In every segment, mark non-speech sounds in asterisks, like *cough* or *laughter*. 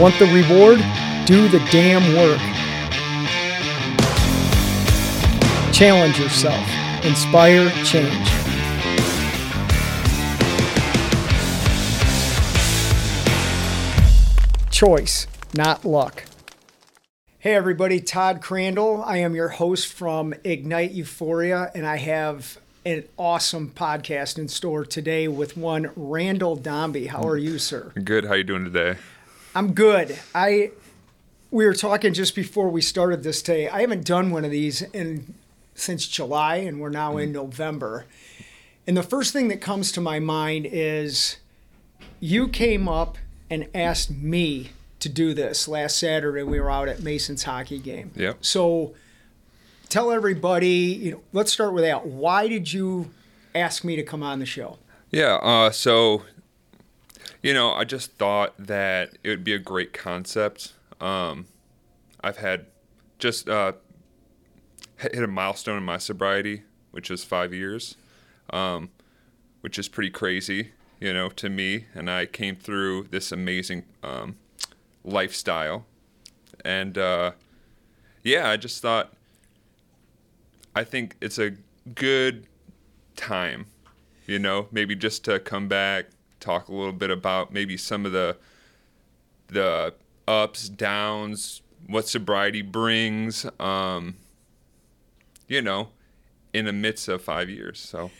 Want the reward? Do the damn work. Challenge yourself. Inspire change. Choice, not luck. Hey everybody, Todd Crandall. I am your host from Ignite Euphoria, and I have an awesome podcast in store today with one Randall Dombey. How are you, sir? Good. How are you doing today? I'm good. I we were talking just before we started this today. I haven't done one of these in since July, and we're now in November. And the first thing that comes to my mind is you came up and asked me to do this last Saturday. We were out at Mason's hockey game. Yep. So tell everybody, you know, let's start with that. Why did you ask me to come on the show? Yeah. Uh, so, you know, I just thought that it would be a great concept. Um, I've had just uh, hit a milestone in my sobriety, which is five years, um, which is pretty crazy, you know, to me. And I came through this amazing um, lifestyle, and uh, yeah, I just thought I think it's a good time, you know, maybe just to come back, talk a little bit about maybe some of the the ups, downs, what sobriety brings, um, you know, in the midst of five years. So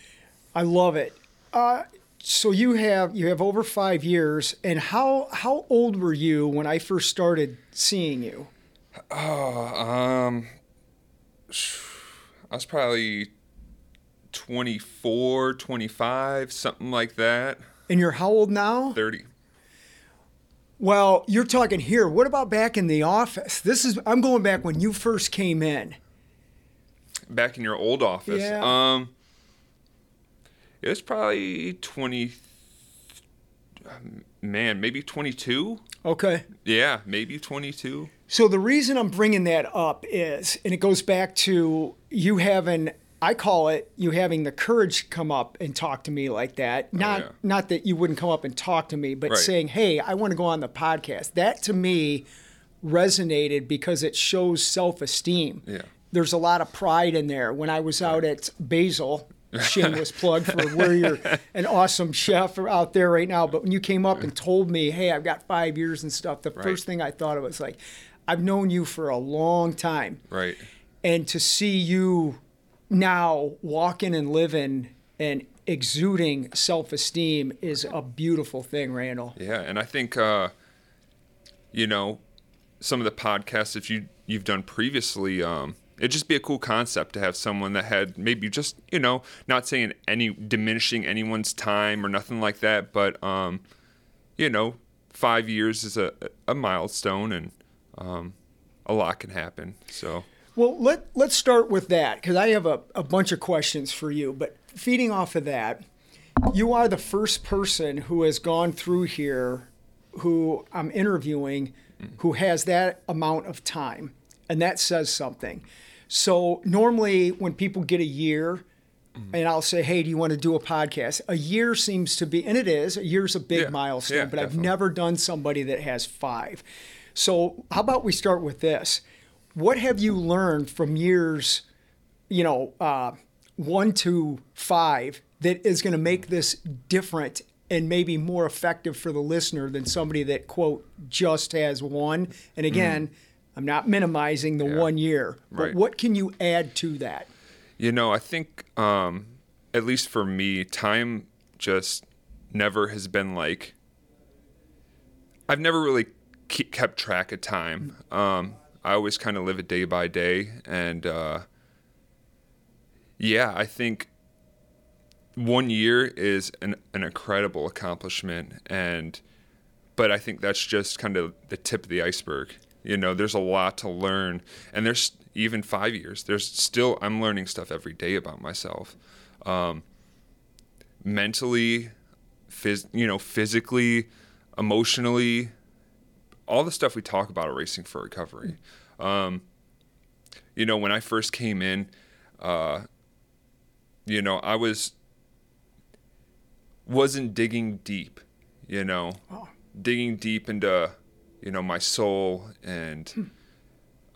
I love it. Uh, so you have you have over five years, and how how old were you when I first started seeing you? Oh, um, I was probably 24, 25, something like that. And you're how old now? 30. Well, you're talking here. What about back in the office? This is I'm going back when you first came in. Back in your old office. Yeah. Um it was probably 20 man, maybe 22? Okay. Yeah, maybe 22. So the reason I'm bringing that up is, and it goes back to you having, I call it you having the courage to come up and talk to me like that. Oh, not yeah. not that you wouldn't come up and talk to me, but Right. saying, "Hey, I want to go on the podcast." That to me resonated because it shows self-esteem. Yeah. There's a lot of pride in there. When I was out at Basil, *laughs* shameless plug for where you're an awesome chef out there right now. But when you came up and told me, "Hey, I've got five years and stuff," the first thing I thought of was like, "I've known you for a long time." Right. and to see you now walking and living and exuding self-esteem is a beautiful thing randall Yeah, and I think uh, you know some of the podcasts if you you've done previously, um, it'd just be a cool concept to have someone that had maybe just you know not saying any diminishing anyone's time or nothing like that, but um, you know five years is a a milestone and um, a lot can happen. So well let, let's start with that because i have a, a bunch of questions for you but feeding off of that you are the first person who has gone through here who i'm interviewing who has that amount of time and that says something so normally when people get a year mm-hmm. and I'll say, "Hey, do you want to do a podcast?" A year seems to be, and it is. A year's a big Yeah, milestone, yeah, but I've never done somebody that has five. So, how about we start with this? What have you learned from years, you know, uh, one to five that is going to make this different and maybe more effective for the listener than somebody that quote just has one? And again, I'm not minimizing the Mm. Yeah. one year, but Right. what can you add to that? You know, I think, um, at least for me, time just never has been like. I've never really ke- kept track of time. Um, I always kind of live it day by day, and uh, yeah, I think one year is an, an incredible accomplishment, and but I think that's just kind of the tip of the iceberg. You know, there's a lot to learn, and there's even five years. There's still I'm learning stuff every day about myself, um, mentally, phys- you know, physically, emotionally, all the stuff we talk about at Racing for Recovery. Um, you know, when I first came in, uh, you know, I was wasn't digging deep, you know, Oh. digging deep into you know, my soul and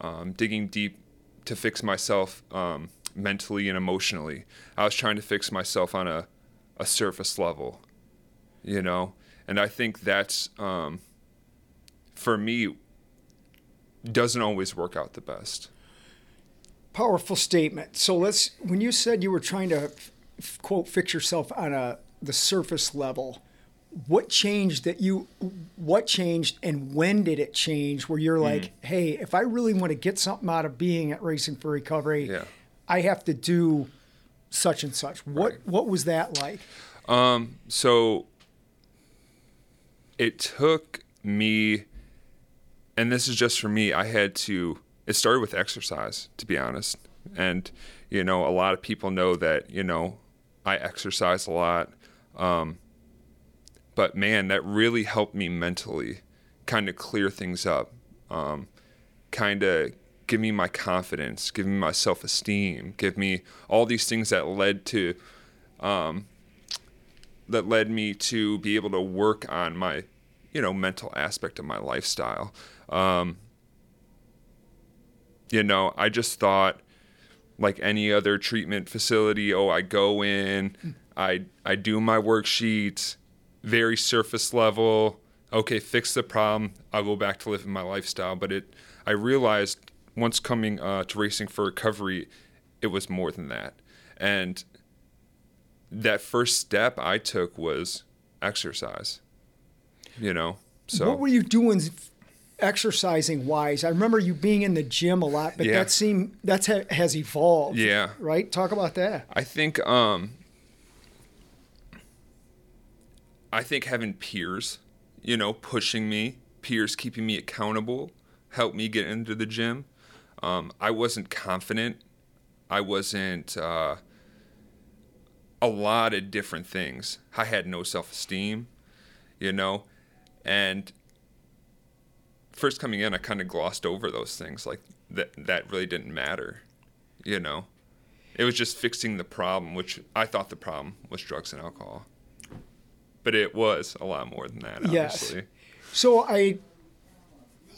um, digging deep to fix myself um, mentally and emotionally. I was trying to fix myself on a, a surface level, you know, and I think that's um, for me doesn't always work out the best. Powerful statement. So let's. When you said you were trying to quote fix yourself on a the surface level, what changed that you? What changed and when did it change? Where you're like, hey, if I really want to get something out of being at Racing for Recovery, Yeah. I have to do such and such. What Right. What was that like? Um, so it took me, and this is just for me, I had to, it started with exercise, to be honest. And, you know, a lot of people know that, you know, I exercise a lot. Um, but man, that really helped me mentally kind of clear things up, um, kind of give me my confidence, give me my self esteem, give me all these things that led to that led me to be able to work on my you know mental aspect of my lifestyle. Um, you know i just thought like any other treatment facility oh i go in i i do my worksheets very surface level okay fix the problem i'll go back to living my lifestyle. But it i realized once coming uh, to racing for recovery it was more than that. And that first step I took was exercise. You know, so what were you doing exercising wise? I remember you being in the gym a lot, but Yeah. that seemed that's ha- has evolved. Yeah. Right. Talk about that. I think um I think having peers, you know, pushing me, peers keeping me accountable, helped me get into the gym. Um, I wasn't confident. I wasn't uh, a lot of different things. I had no self esteem, you know, and first coming in, I kind of glossed over those things, like that that really didn't matter, you know. It was just fixing the problem, which I thought the problem was drugs and alcohol, but it was a lot more than that. obviously. Yes. So I,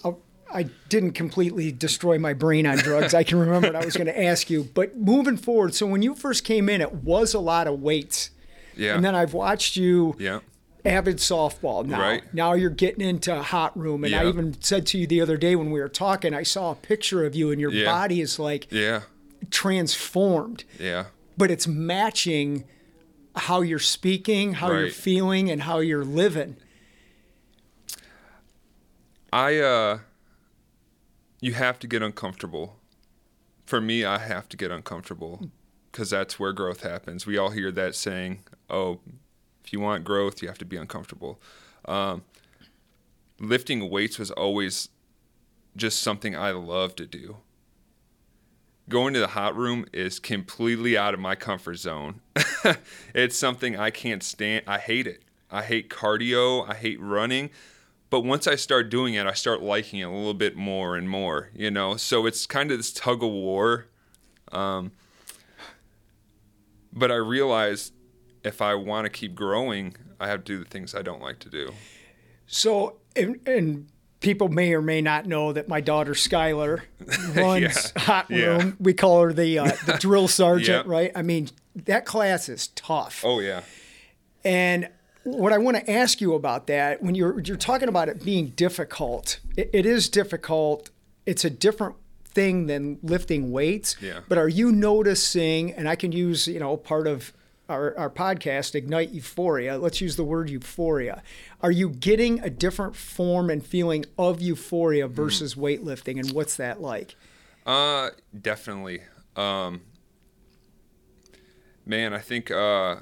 I'll- I didn't completely destroy my brain on drugs. I can remember what I was going *laughs* to ask you. But moving forward, so when you first came in, it was a lot of weights. yeah, And then I've watched you yeah, avid softball now. Right. Now you're getting into a hot room. And I even said to you the other day when we were talking, I saw a picture of you and your Yeah. body is like yeah, transformed. yeah. but it's matching how you're speaking, how you're feeling, and how you're living. I uh you have to get uncomfortable. For me, I have to get uncomfortable cuz that's where growth happens. We all hear that saying, "Oh, if you want growth, you have to be uncomfortable." Um lifting weights was always just something I love to do. Going to the hot room is completely out of my comfort zone. *laughs* it's something I can't stand. I hate it. I hate cardio. I hate running. But once I start doing it, I start liking it a little bit more and more, you know? So it's kind of this tug of war. Um, but I realize if I want to keep growing, I have to do the things I don't like to do. So, and, and people may or may not know that my daughter Skylar *laughs* runs Yeah. hot Yeah. room. We call her the uh, *laughs* the drill sergeant, Yep. right? I mean, that class is tough. Oh, yeah. And what I want to ask you about that, when you're you're talking about it being difficult, it, it is difficult. It's a different thing than lifting weights. Yeah. But are you noticing? And I can use you know part of our, our podcast, Ignite Euphoria. Let's use the word euphoria. Are you getting a different form and feeling of euphoria versus weightlifting, and what's that like? Uh, definitely. Um, man, I think uh,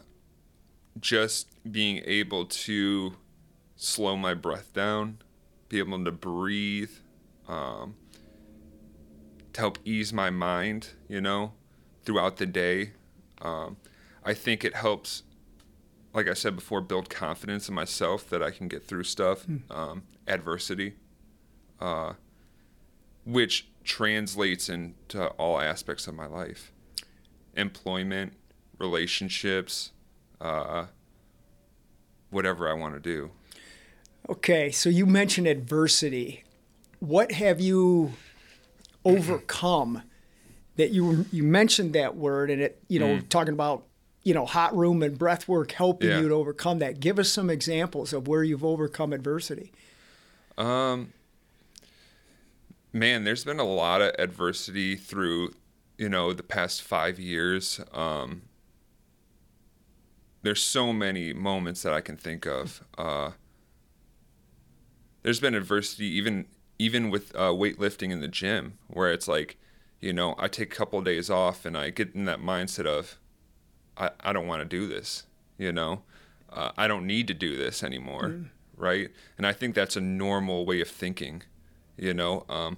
just being able to slow my breath down, be able to breathe, um, to help ease my mind, you know, throughout the day. Um, I think it helps, like I said before, build confidence in myself that I can get through stuff, um, adversity. Uh, which translates into all aspects of my life employment relationships uh, whatever i want to do Okay, so you mentioned adversity. What have you overcome that you you mentioned that word and it you know talking about you know hot room and breath work helping Yeah. you to overcome that. Give us some examples of where you've overcome adversity. Um, man, there's been a lot of adversity through, you know, the past five years. Um, there's so many moments that I can think of. Uh, there's been adversity even even with uh, weightlifting in the gym, where it's like, you know, I take a couple of days off and I get in that mindset of, I, I don't want to do this, you know, uh, I don't need to do this anymore, right? And I think that's a normal way of thinking, you know. Um,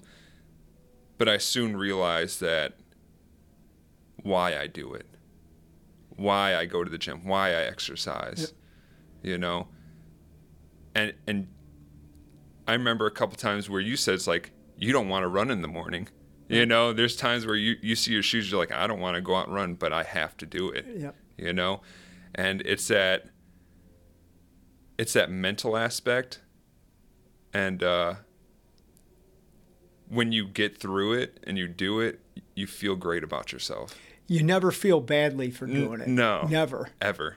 but I soon realized that why I do it, why I go to the gym, why I exercise, you know, and and I remember a couple times where you said it's like you don't want to run in the morning. You know, there's times where you, you see your shoes, you're like, I don't want to go out and run, but I have to do it. Yep. You know? And it's that it's that mental aspect. And uh when you get through it and you do it, you feel great about yourself. You never feel badly for doing it. no. Never. Ever.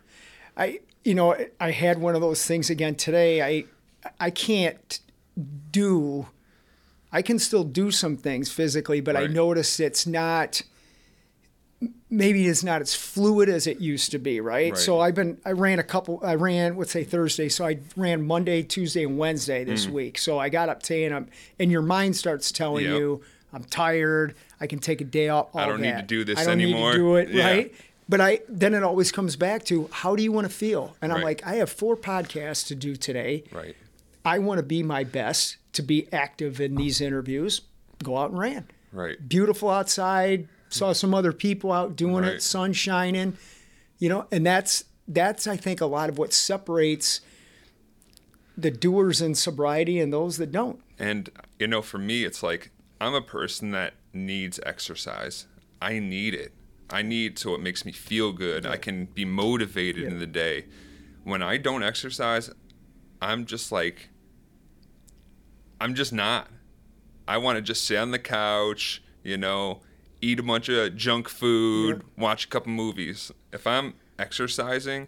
I you know I had one of those things again today. I I can't do. I can still do some things physically, but I Right. notice it's not. Maybe it's not as fluid as it used to be, right? Right. So I've been. I ran a couple. I ran, let's say Thursday. So I ran Monday, Tuesday, and Wednesday this week. So I got up today, and I'm, and your mind starts telling Mm. Yep. you, I'm tired. I can take a day off. I don't need to do this I don't anymore. need to do it, Yeah. right? But I then it always comes back to how do you want to feel? And I'm Right. like, I have four podcasts to do today. Right. I want to be my best to be active in these interviews. Go out and ran. Right. Beautiful outside. Saw some other people out doing it, Right. sun shining. You know, and that's that's I think a lot of what separates the doers in sobriety and those that don't. And you know, for me, it's like I'm a person that needs exercise. I need it. I need so it makes me feel good. I can be motivated in the day. When I don't exercise, I'm just like I'm just not. I want to just sit on the couch, you know, eat a bunch of junk food, watch a couple movies. If I'm exercising,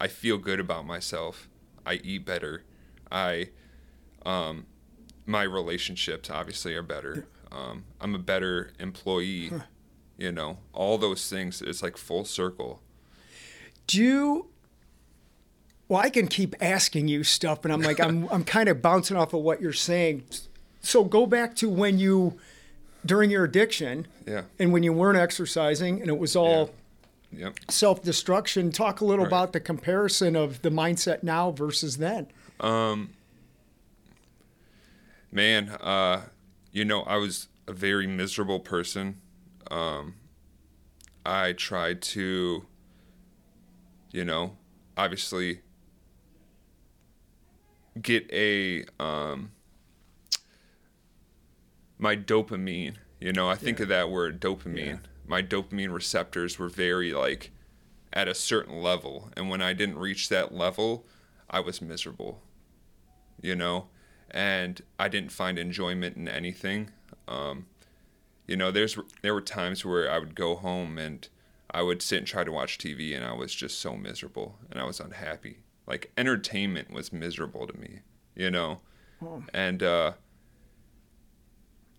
I feel good about myself. I eat better. I um my relationships obviously are better. Um, I'm a better employee. You know, all those things. It's like full circle. Do you well, I can keep asking you stuff, and I'm like, I'm, *laughs* I'm kind of bouncing off of what you're saying. So go back to when you, during your addiction, Yeah. and when you weren't exercising, and it was all Yep. self destruction. Talk a little Right. about the comparison of the mindset now versus then. Um, Man, uh, you know, I was a very miserable person. Um, I tried to, you know, obviously get a um, my dopamine. You know, I think of that word dopamine. My dopamine receptors were very like at a certain level, and when I didn't reach that level, I was miserable you know, and I didn't find enjoyment in anything. Um, you know, there's there were times where I would go home and I would sit and try to watch TV, and I was just so miserable and I was unhappy. Like entertainment was miserable to me, you know, and uh,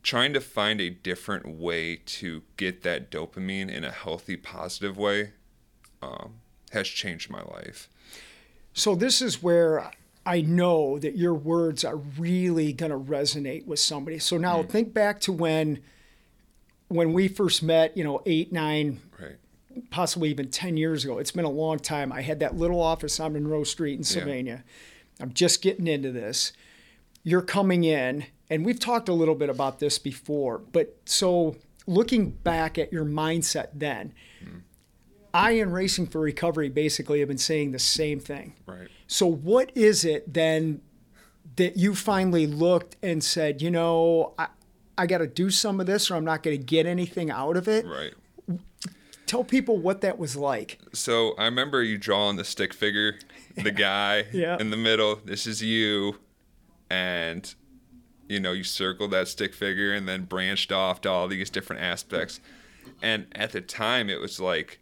trying to find a different way to get that dopamine in a healthy, positive way um, has changed my life. So this is where I know that your words are really going to resonate with somebody. So now think back to when when we first met, you know, 8, 9, Right. Possibly even 10 years ago. It's been a long time. I had that little office on Monroe Street in Sylvania. I'm just getting into this. You're coming in, and we've talked a little bit about this before, but so looking back at your mindset then, hmm. I in Racing for Recovery basically have been saying the same thing. Right. So, what is it then that you finally looked and said, you know, I, I got to do some of this or I'm not going to get anything out of it? Right. Tell people what that was like. So I remember you drawing the stick figure, the *laughs* guy Yeah. in the middle. This is you. and you know you circled that stick figure and then branched off to all these different aspects and at the time it was like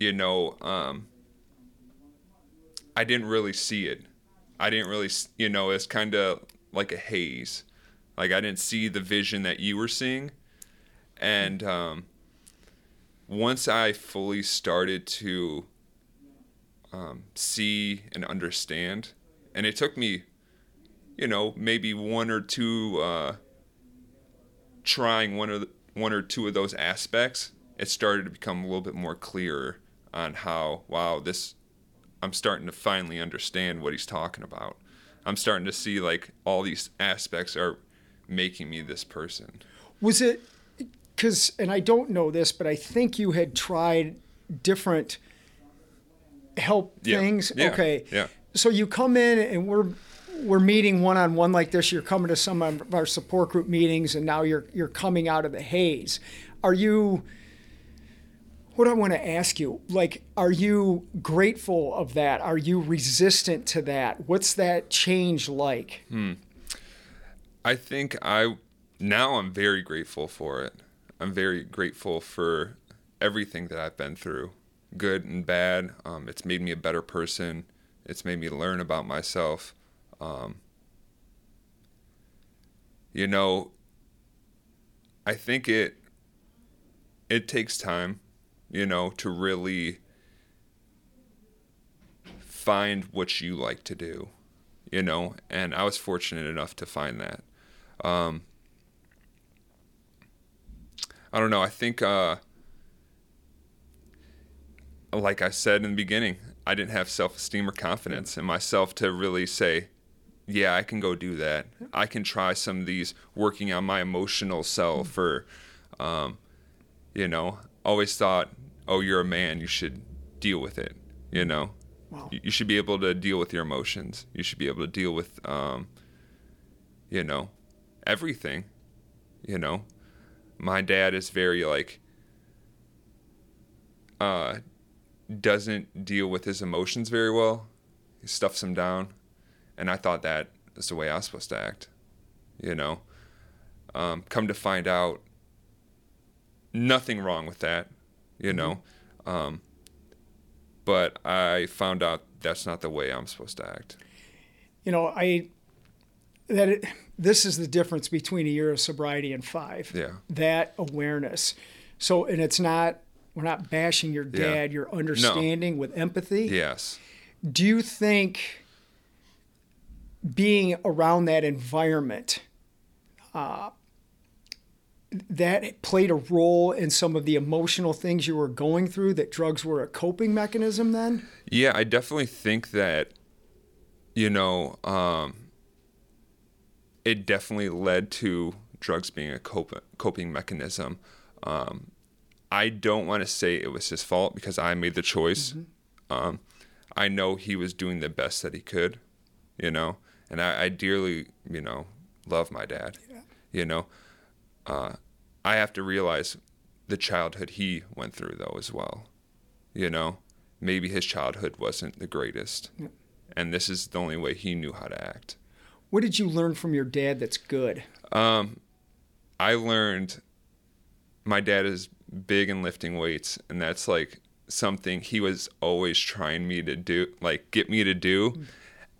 you know um i didn't really see it i didn't really you know it's kind of like a haze like i didn't see the vision that you were seeing and um once i fully started to um, see and understand and it took me you know maybe one or two uh, trying one or one or two of those aspects it started to become a little bit more clearer on how wow this i'm starting to finally understand what he's talking about. I'm starting to see like all these aspects are making me this person. Was it because, and I don't know this, but I think you had tried different help Yeah. things. Yeah. Okay. Yeah. So you come in and we're we're meeting one on one like this. You're coming to some of our support group meetings, and now you're you're coming out of the haze. Are you? What do I want to ask you? Like, are you grateful of that? Are you resistant to that? What's that change like? Hmm. I think I now I'm very grateful for it. I'm very grateful for everything that I've been through, good and bad. Um, it's made me a better person. It's made me learn about myself. Um, you know, I think it it takes time, you know, to really find what you like to do, you know, and I was fortunate enough to find that. Um, I don't know. I think, uh, like I said in the beginning, I didn't have self esteem or confidence in myself to really say, yeah, I can go do that. I can try some of these working on my emotional self or, um, you know, always thought, oh, you're a man, you should deal with it, you know. Wow. You you should be able to deal with your emotions. You should be able to deal with, um, you know, everything. You know, my dad is very like, uh, doesn't deal with his emotions very well. He stuffs them down, and I thought that is the way I was supposed to act. You know, um, come to find out, nothing wrong with that. You know, um, but I found out that's not the way I'm supposed to act. you know, I that it, this is the difference between a year of sobriety and five. Yeah. That awareness. So, and it's not we're not bashing your Yeah. dad. You're understanding with empathy. Yes. Do you think being around that environment uh, that played a role in some of the emotional things you were going through? That drugs were a coping mechanism then? Yeah, I definitely think that, you know, um, it definitely led to drugs being a cop- coping mechanism. Um, I don't want to say it was his fault because I made the choice. Um, I know he was doing the best that he could, you know, and I, I dearly, you know, love my dad. You know, uh, I have to realize the childhood he went through though as well. You know, maybe his childhood wasn't the greatest, and this is the only way he knew how to act. What did you learn from your dad that's good? Um, I learned my dad is big in lifting weights, and that's like something he was always trying me to do, like get me to do,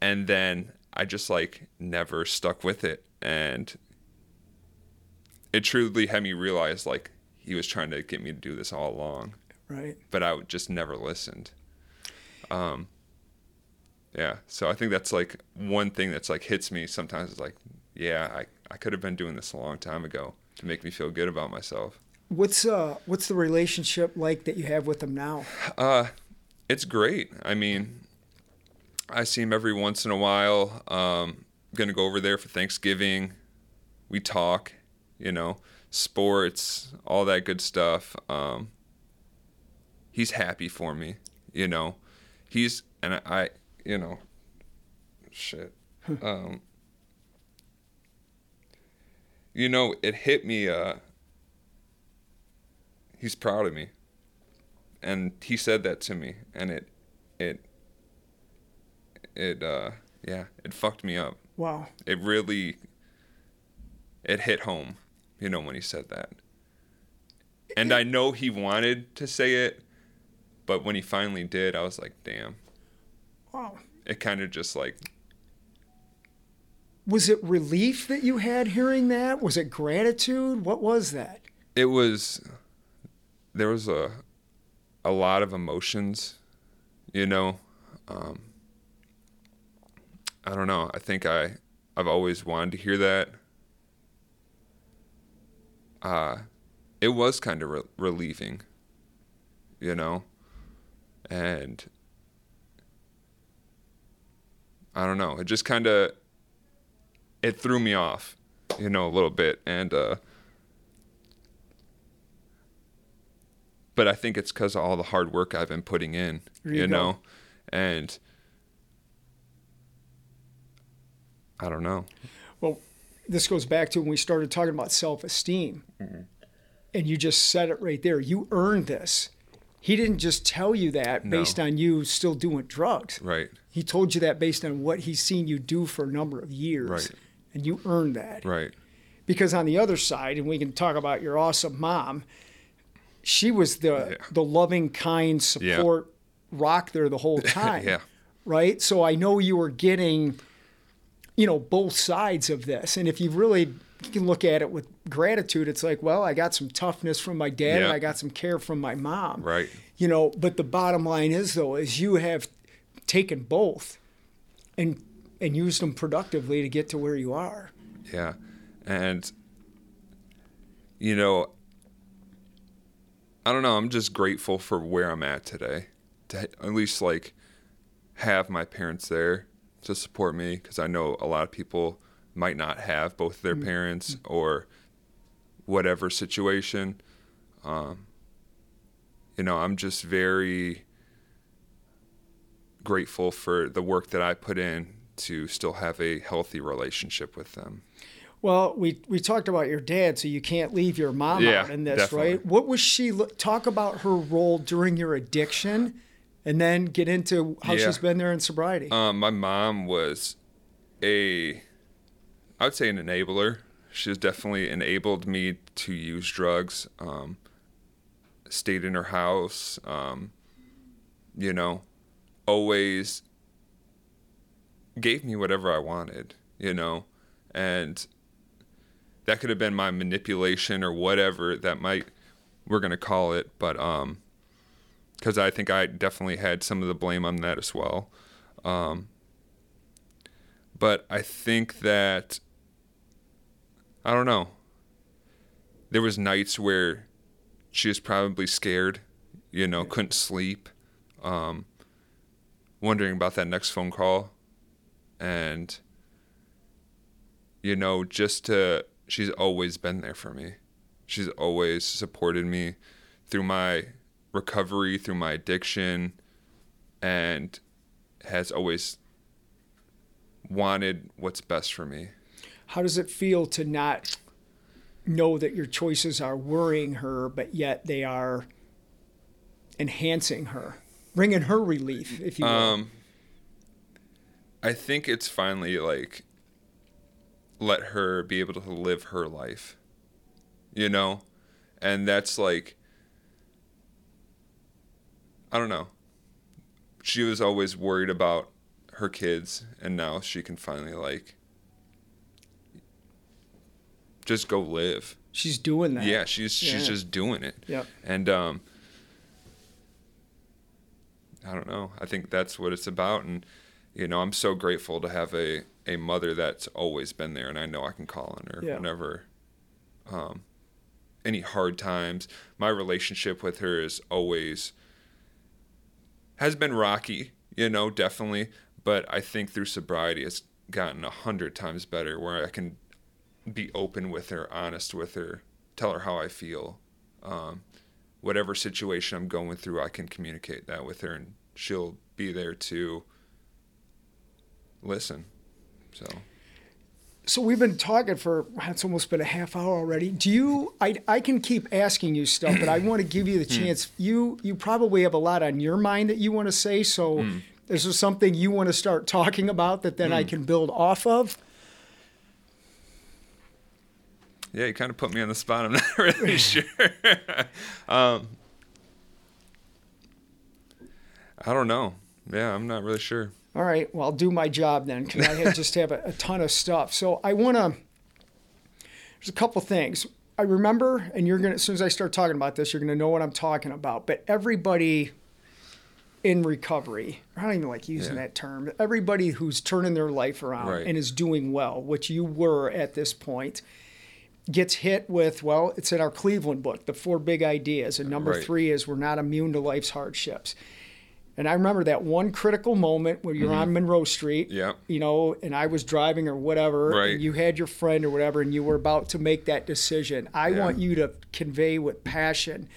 and then I just like never stuck with it, and it truly had me realize like he was trying to get me to do this all along, Right. but I just never listened. Um, yeah, so I think that's like one thing that's like hits me sometimes. Is like, yeah, I I could have been doing this a long time ago to make me feel good about myself. What's uh what's the relationship like that you have with him now? Uh, it's great. I mean, I see him every once in a while. Um, gonna go over there for Thanksgiving. We talk, you know, sports, all that good stuff. Um, he's happy for me, you know. He's and I you know, shit. Um, you know, it hit me. Uh, he's proud of me and he said that to me and it it it uh Yeah, it fucked me up. Wow. It really it hit home, you know, when he said that. And I know he wanted to say it, but when he finally did, I was like, damn. Wow. It kind of just like Was it relief that you had hearing that? Was it gratitude? What was that? it was there was a a lot of emotions, you know. Um I don't know. I think I I've always wanted to hear that. Uh it was kind of re- relieving, you know. And I don't know. It just kind of it threw me off, you know, a little bit and uh but I think it's because of all the hard work I've been putting in, you, you go. know, and I don't know. Well, this goes back to when we started talking about self esteem. Mm-hmm. And you just said it right there. You earned this. He didn't just tell you that No. based on you still doing drugs. Right, He told you that based on what he's seen you do for a number of years. Right. And you earned that. right, Because on the other side, and we can talk about your awesome mom, she was the Yeah. the loving, kind support rock there the whole *laughs* time. yeah, right? So I know you were getting, you know, both sides of this. And if you really you can look at it with gratitude, it's like, well, I got some toughness from my dad and I got some care from my mom. right, You know, but the bottom line is though, is you have taken both and and used them productively to get to where you are. yeah, and you know, I don't know. I'm just grateful for where I'm at today. To at least like have my parents there to support me because I know a lot of people might not have both their parents or whatever situation. Um, you know, I'm just very grateful for the work that I put in to still have a healthy relationship with them. Well, we we talked about your dad, so you can't leave your mom Yeah, out in this, definitely. right? What was she talk about her role during your addiction, and then get into how Yeah. she's been there in sobriety? Um, my mom was a, I would say an enabler. She has definitely enabled me to use drugs. Um, stayed in her house. Um, you know, always gave me whatever I wanted. You know, and that could have been my manipulation or whatever that might we're gonna call it, but um, because I think I definitely had some of the blame on that as well. Um, but I think that I don't know. There was nights where she was probably scared, you know, couldn't sleep, um, wondering about that next phone call, and you know, just to she's always been there for me. She's always supported me through my recovery, through my addiction, and has always wanted what's best for me. How does it feel to not know that your choices are worrying her, but yet they are enhancing her, bringing her relief, if you will? Um, I think it's finally like let her be able to live her life, you know, and that's like I don't know. She was always worried about her kids, and now she can finally like just go live. she's doing that. Yeah, she's she's just doing it. Yep. And um I don't know. I think that's what it's about and you know, I'm so grateful to have a a mother that's always been there and I know I can call on her Yeah. whenever um any hard times. My relationship with her is always has been rocky, you know, definitely, but I think through sobriety it's gotten a hundred times better where I can be open with her, honest with her, tell her how I feel. Um, whatever situation I'm going through, I can communicate that with her, and she'll be there to listen. So So we've been talking for it's almost been a half hour already. Do you? I I can keep asking you stuff, but I want to give you the chance. You you probably have a lot on your mind that you want to say. So Is there something you want to start talking about that then I Hmm. can build off of? Yeah, you kind of put me on the spot. I'm *laughs* not really sure. *laughs* um, I don't know. Yeah, I'm not really sure. All right, well, I'll do my job then because I just have a, a ton of stuff. So I want to. There's a couple things I remember, and you're gonna as soon as I start talking about this, you're gonna know what I'm talking about. But everybody in recovery, I don't even like using Yeah. that term. Everybody who's turning their life around Right. and is doing well, which you were at this point, gets hit with well, it's in our Cleveland book, the four big ideas, and number Right. three is we're not immune to life's hardships. And I remember that one critical moment where you're on Monroe Street, Mm-hmm. Yeah. you know, and I was driving or whatever, Right. and you had your friend or whatever, and you were about to make that decision. I Yeah. want you to convey with passion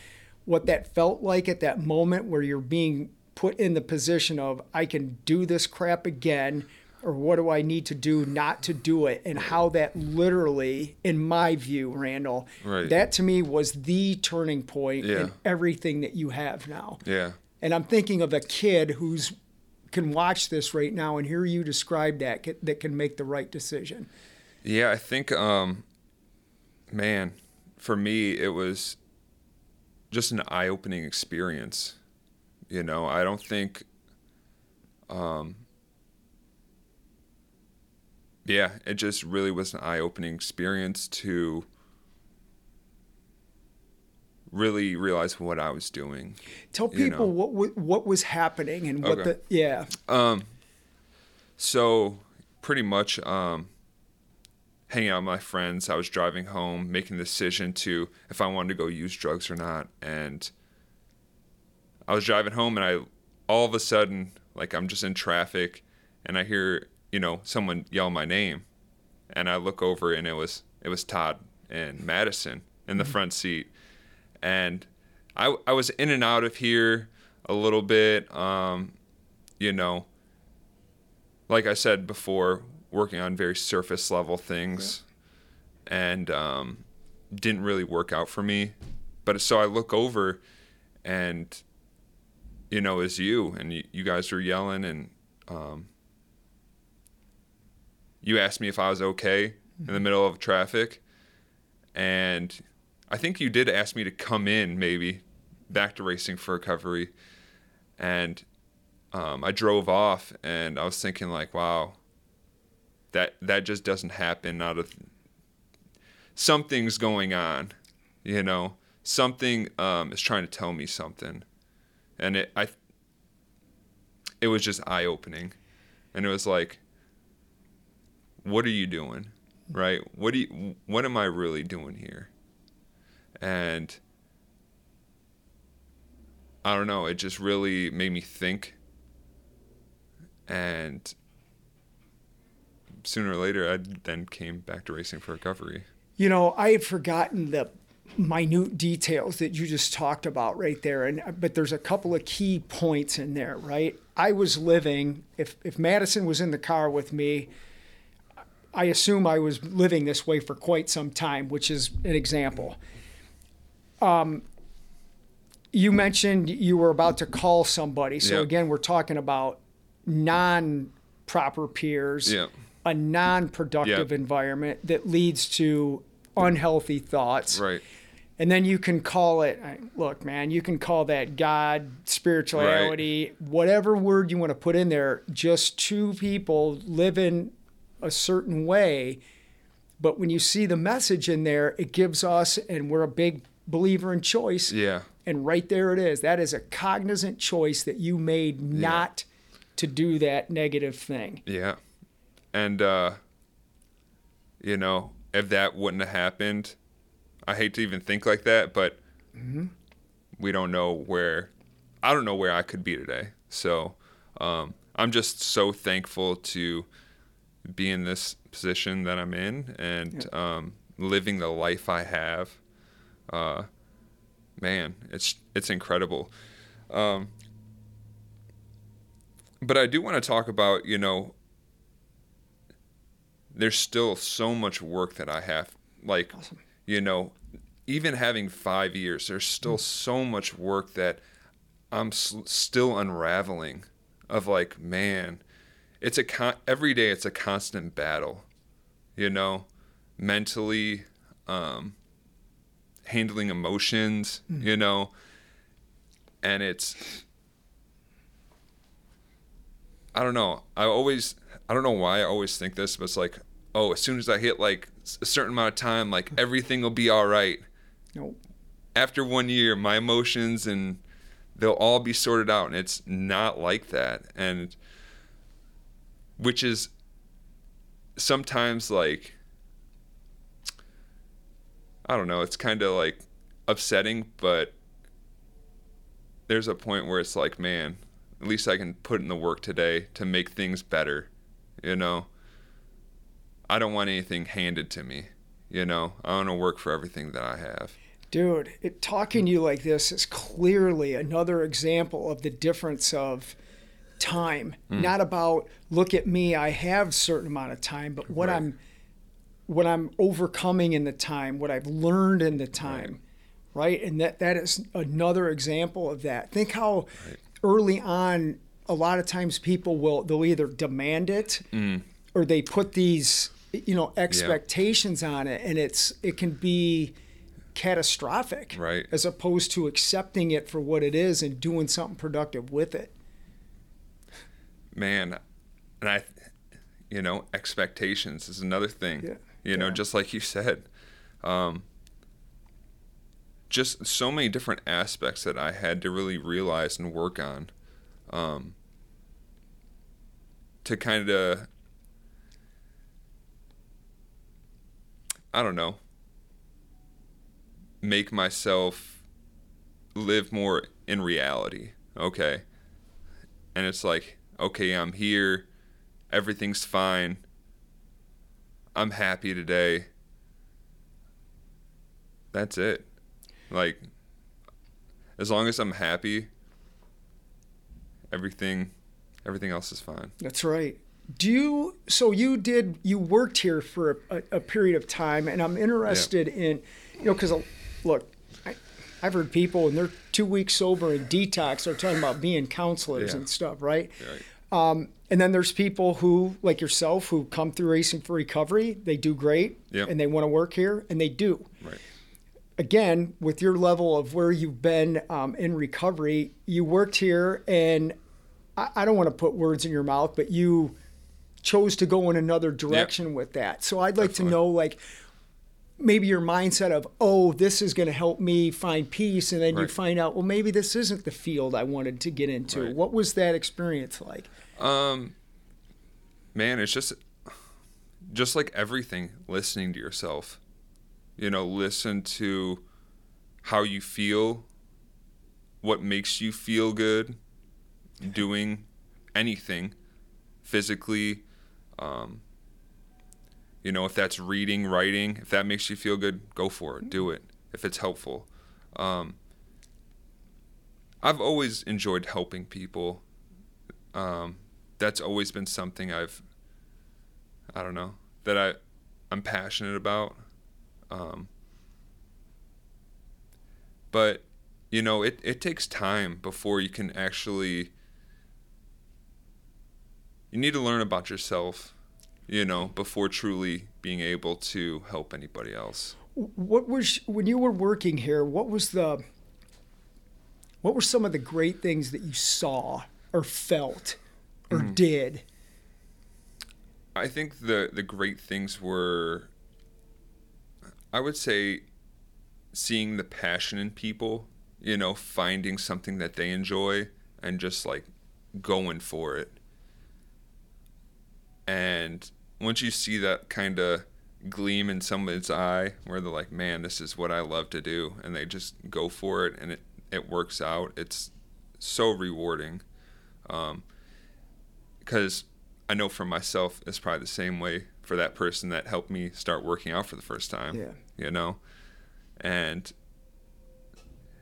what that felt like at that moment where you're being put in the position of, I can do this crap again, or what do I need to do not to do it, and how that literally, in my view, Randall, Right. that to me was the turning point Yeah. in everything that you have now. Yeah. And I'm thinking of a kid who's can watch this right now and hear you describe that that can make the right decision. Yeah, I think, um, man, for me, it was just an eye opening experience. You know, I don't think, um, yeah, it just really was an eye opening experience to really realize what I was doing. Tell people know. what what was happening and what Okay. the yeah. Um, so pretty much, um, hanging out with my friends. I was driving home, making the decision to if I wanted to go use drugs or not, and I was driving home, and I all of a sudden, like I'm just in traffic, and I hear you know someone yell my name, and I look over, and it was it was Todd and Madison in the front seat, and I I was in and out of here a little bit, um, you know. Like I said before, working on very surface level things, and um, didn't really work out for me. But so I look over, and you know, it's you, and you, you guys were yelling, and um, you asked me if I was okay in the middle of traffic, and I think you did ask me to come in, maybe back to racing for recovery, and um, I drove off and I was thinking like, wow, that that just doesn't happen. Out of something's going on, you know, something um, is trying to tell me something, and it I it was just eye opening, and it was like, what are you doing, right? What do you, what am I really doing here, and I don't know. It just really made me think. And sooner or later, I then came back to racing for recovery. You know, I had forgotten the minute details that you just talked about right there and but there's a couple of key points in there, right? I was living if if Madison was in the car with me, I assume I was living this way for quite some time, which is an example. Um, you mentioned you were about to call somebody. So Yep. again, we're talking about non-proper peers, Yeah. a non-productive Yep. environment that leads to unhealthy thoughts. Right. And then you can call it, look, man, you can call that God, spirituality, whatever word you want to put in there, just two people living a certain way. But when you see the message in there, it gives us, and we're a big believer in choice. Yeah. And right there it is. That is a cognizant choice that you made not to do that negative thing. Yeah. And, uh, you know, if that wouldn't have happened, I hate to even think like that, but we don't know where, I don't know where I could be today. So um, I'm just so thankful to be in this position that I'm in and um, living the life I have. Uh, man, it's it's incredible. Um, but I do want to talk about, you know, there's still so much work that I have. Like, you know, even having five years, there's still so much work that I'm s- still unraveling of like, man, it's a con- every day it's a constant battle, you know, mentally, um, handling emotions, Mm. you know, and it's I don't know. I always I don't know why I always think this, but it's like, oh, as soon as I hit like a certain amount of time, like *laughs* everything will be all right. No. After one year, my emotions and they'll all be sorted out, and it's not like that. And which is sometimes like I don't know, it's kind of like upsetting, but there's a point where it's like, man, at least I can put in the work today to make things better, you know? I don't want anything handed to me, you know? I want to work for everything that I have. Dude, it, talking to you like this is clearly another example of the difference of time. Hmm. Not about look at me, I have a certain amount of time, but what Right. I'm what I'm overcoming in the time, what I've learned in the time. Right? And that that is another example of that. Think how early on a lot of times people will they'll either demand it hmm. or they put these you know expectations on it and it's it can be catastrophic Right. as opposed to accepting it for what it is and doing something productive with it man and i you know expectations is another thing Yeah. you know Yeah. just like you said um just so many different aspects that i had to really realize and work on um to kind of i don't know make myself live more in reality okay and it's like okay i'm here. Everything's fine. I'm happy today. That's it. Like as long as i'm happy everything everything else is fine. That's right. Do you so you did you worked here for a, a period of time and i'm interested in you know because uh, look I, i've heard people and they're two weeks sober and detox are talking about being counselors Yeah. and stuff right? Right And then there's people who, like yourself, who come through Racing for Recovery. They do great, Yep. and they want to work here, and they do. right Again, with your level of where you've been um, in recovery, you worked here, and I, I don't want to put words in your mouth, but you chose to go in another direction with that. So I'd like Definitely. to know, like, maybe your mindset of, oh, this is going to help me find peace, and then you find out, well, maybe this isn't the field I wanted to get into. Right. What was that experience like? Um, man, it's just just like everything, listening to yourself. You know, listen to how you feel, what makes you feel good, doing anything physically. Um, you know, if that's reading, writing, if that makes you feel good, go for it. Do it if it's helpful. Um, I've always enjoyed helping people. Um, that's always been something I've, I don't know, that I, I'm passionate about. Um, but, you know, it, it takes time before you can actually, you need to learn about yourself, you know, before truly being able to help anybody else. what was when you were working here what was the what were some of the great things that you saw or felt or mm-hmm. did I think the the great things were I would say seeing the passion in people, you know, finding something that they enjoy and just like going for it. And once you see that kind of gleam in someone's eye where they're like, "Man, this is what I love to do." And they just go for it and it it works out. It's so rewarding. Um because I know for myself, it's probably the same way for that person that helped me start working out for the first time. Yeah. You know? And,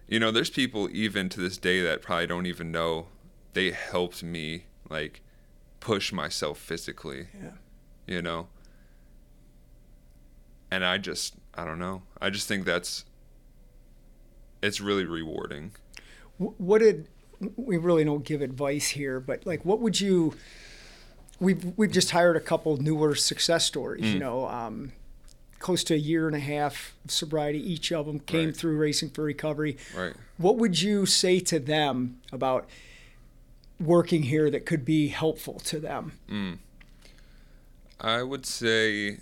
you know, there's people even to this day that probably don't even know they helped me, like, push myself physically. Yeah. You know? And I just, I don't know. I just think that's, it's really rewarding. What did we really don't give advice here, but like, what would you? We've we've just hired a couple newer success stories. Mm. You know, um, close to a year and a half of sobriety. Each of them came Right. through Racing for Recovery. Right. What would you say to them about working here that could be helpful to them? I would say,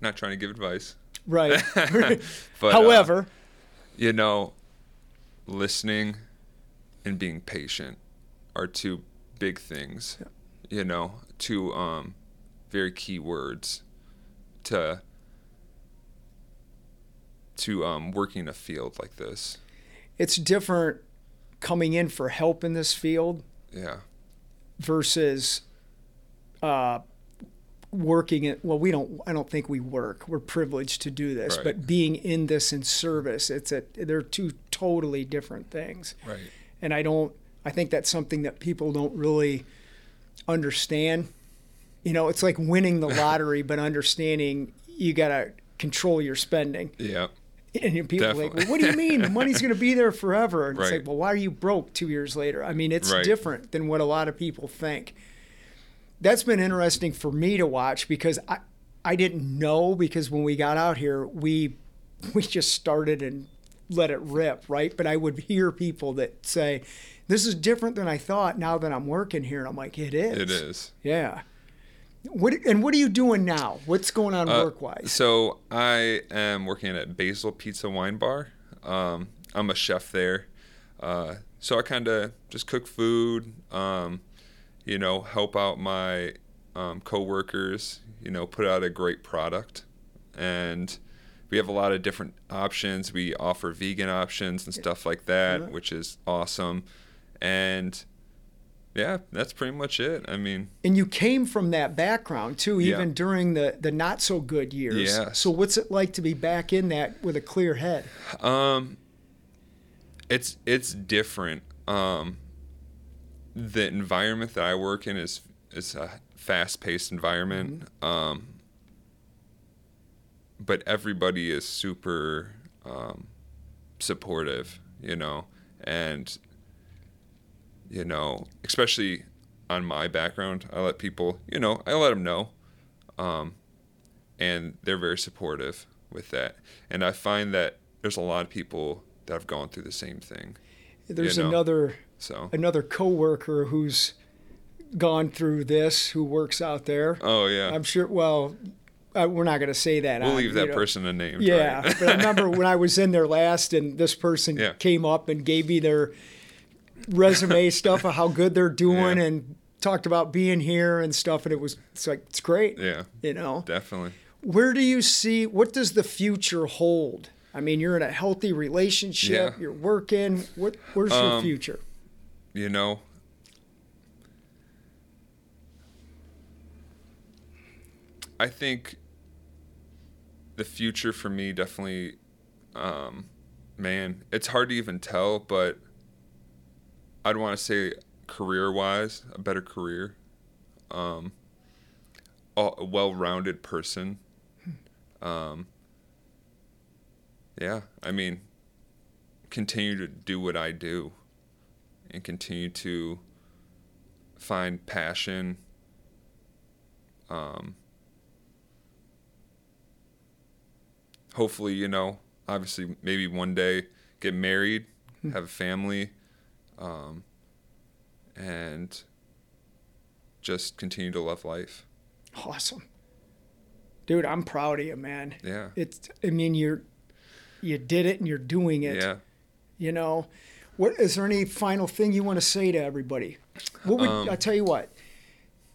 not trying to give advice, Right. *laughs* *laughs* but uh, However, you know, listening and being patient are two big things. You know, two um, very key words to to um, working in a field like this. it's different coming in for help in this field Yeah. versus uh, working it. Well, we don't. I don't think we work. We're privileged to do this, Right. but being in this in service, it's a. They're two totally different things, Right. and I don't. I think that's something that people don't really understand. You know, it's like winning the *laughs* lottery, but understanding you got to control your spending. Yeah. And people are like, well, what do you mean? The money's going to be there forever. And it's like, well, why are you broke two years later? I mean, it's Right. different than what a lot of people think. That's been interesting for me to watch because I, I didn't know because when we got out here, we we just started and let it rip, right? But I would hear people that say, "This is different than I thought." Now that I'm working here, and I'm like, "It is." It is. Yeah. What and what are you doing now? What's going on Uh, work wise? So I am working at Basil Pizza Wine Bar. Um, I'm a chef there. Uh, so I kind of just cook food, um, you know, help out my um, coworkers, you know, put out a great product. And we have a lot of different options. We offer vegan options and stuff like that, Yeah. which is awesome. And yeah, that's pretty much it. I mean, And you came from that background too, Yeah. even during the, the not so good years. Yes. So what's it like to be back in that with a clear head? Um, it's it's different. Um, the environment that I work in is is a fast paced environment. Um, but everybody is super um, supportive, you know, and you know, especially on my background, I let people, you know, I let them know, um, and they're very supportive with that. And I find that there's a lot of people that have gone through the same thing. There's know. another So, another coworker who's gone through this who works out there. oh yeah, I'm sure. Well, uh, we're not going to say that. we'll on, leave that know. person name. Yeah, right? but I remember when I was in there last, and this person Yeah. came up and gave me their resume *laughs* stuff of how good they're doing, Yeah. and talked about being here and stuff, and it was it's like it's great. yeah, You know, definitely. where do you see what does the future hold? I mean, you're in a healthy relationship, Yeah. you're working. What where's your Um, future? You know? I think the future for me definitely um man it's hard to even tell but i'd want to say career wise a better career um a a well-rounded person. Um yeah i mean continue to do what i do and continue to find passion um, hopefully you know obviously maybe one day get married have a family um, and just continue to love life Awesome, dude. I'm proud of you, man. yeah It's. I mean, you're you did it, and you're doing it. yeah You know, what is there any final thing you want to say to everybody? What would Um, I tell you? What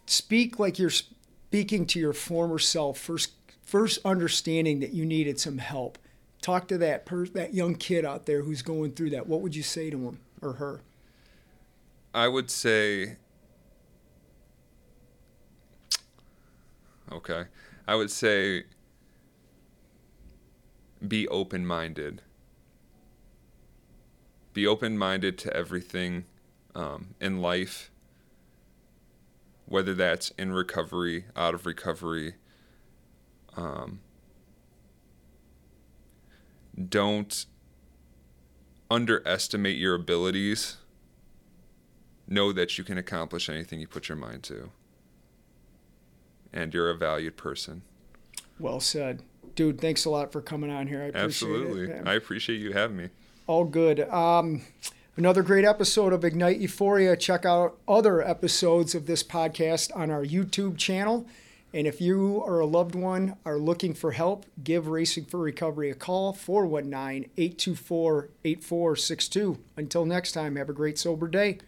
speak like you're speaking to your former self first. First, understanding that you needed some help. Talk to that per- that young kid out there who's going through that. What would you say to him or her? I would say Okay. I would say be open-minded. Be open-minded to everything um, in life, whether that's in recovery, out of recovery. Um, don't underestimate your abilities, know that you can accomplish anything you put your mind to. And you're a valued person. Well said. Dude, thanks a lot for coming on here. I appreciate Absolutely. it. I appreciate you having me. All good. Um, another great episode of Ignite Euphoria. Check out other episodes of this podcast on our YouTube channel. And if you or a loved one are looking for help, give Racing for Recovery a call 419 824 8462. Until next time, have a great sober day.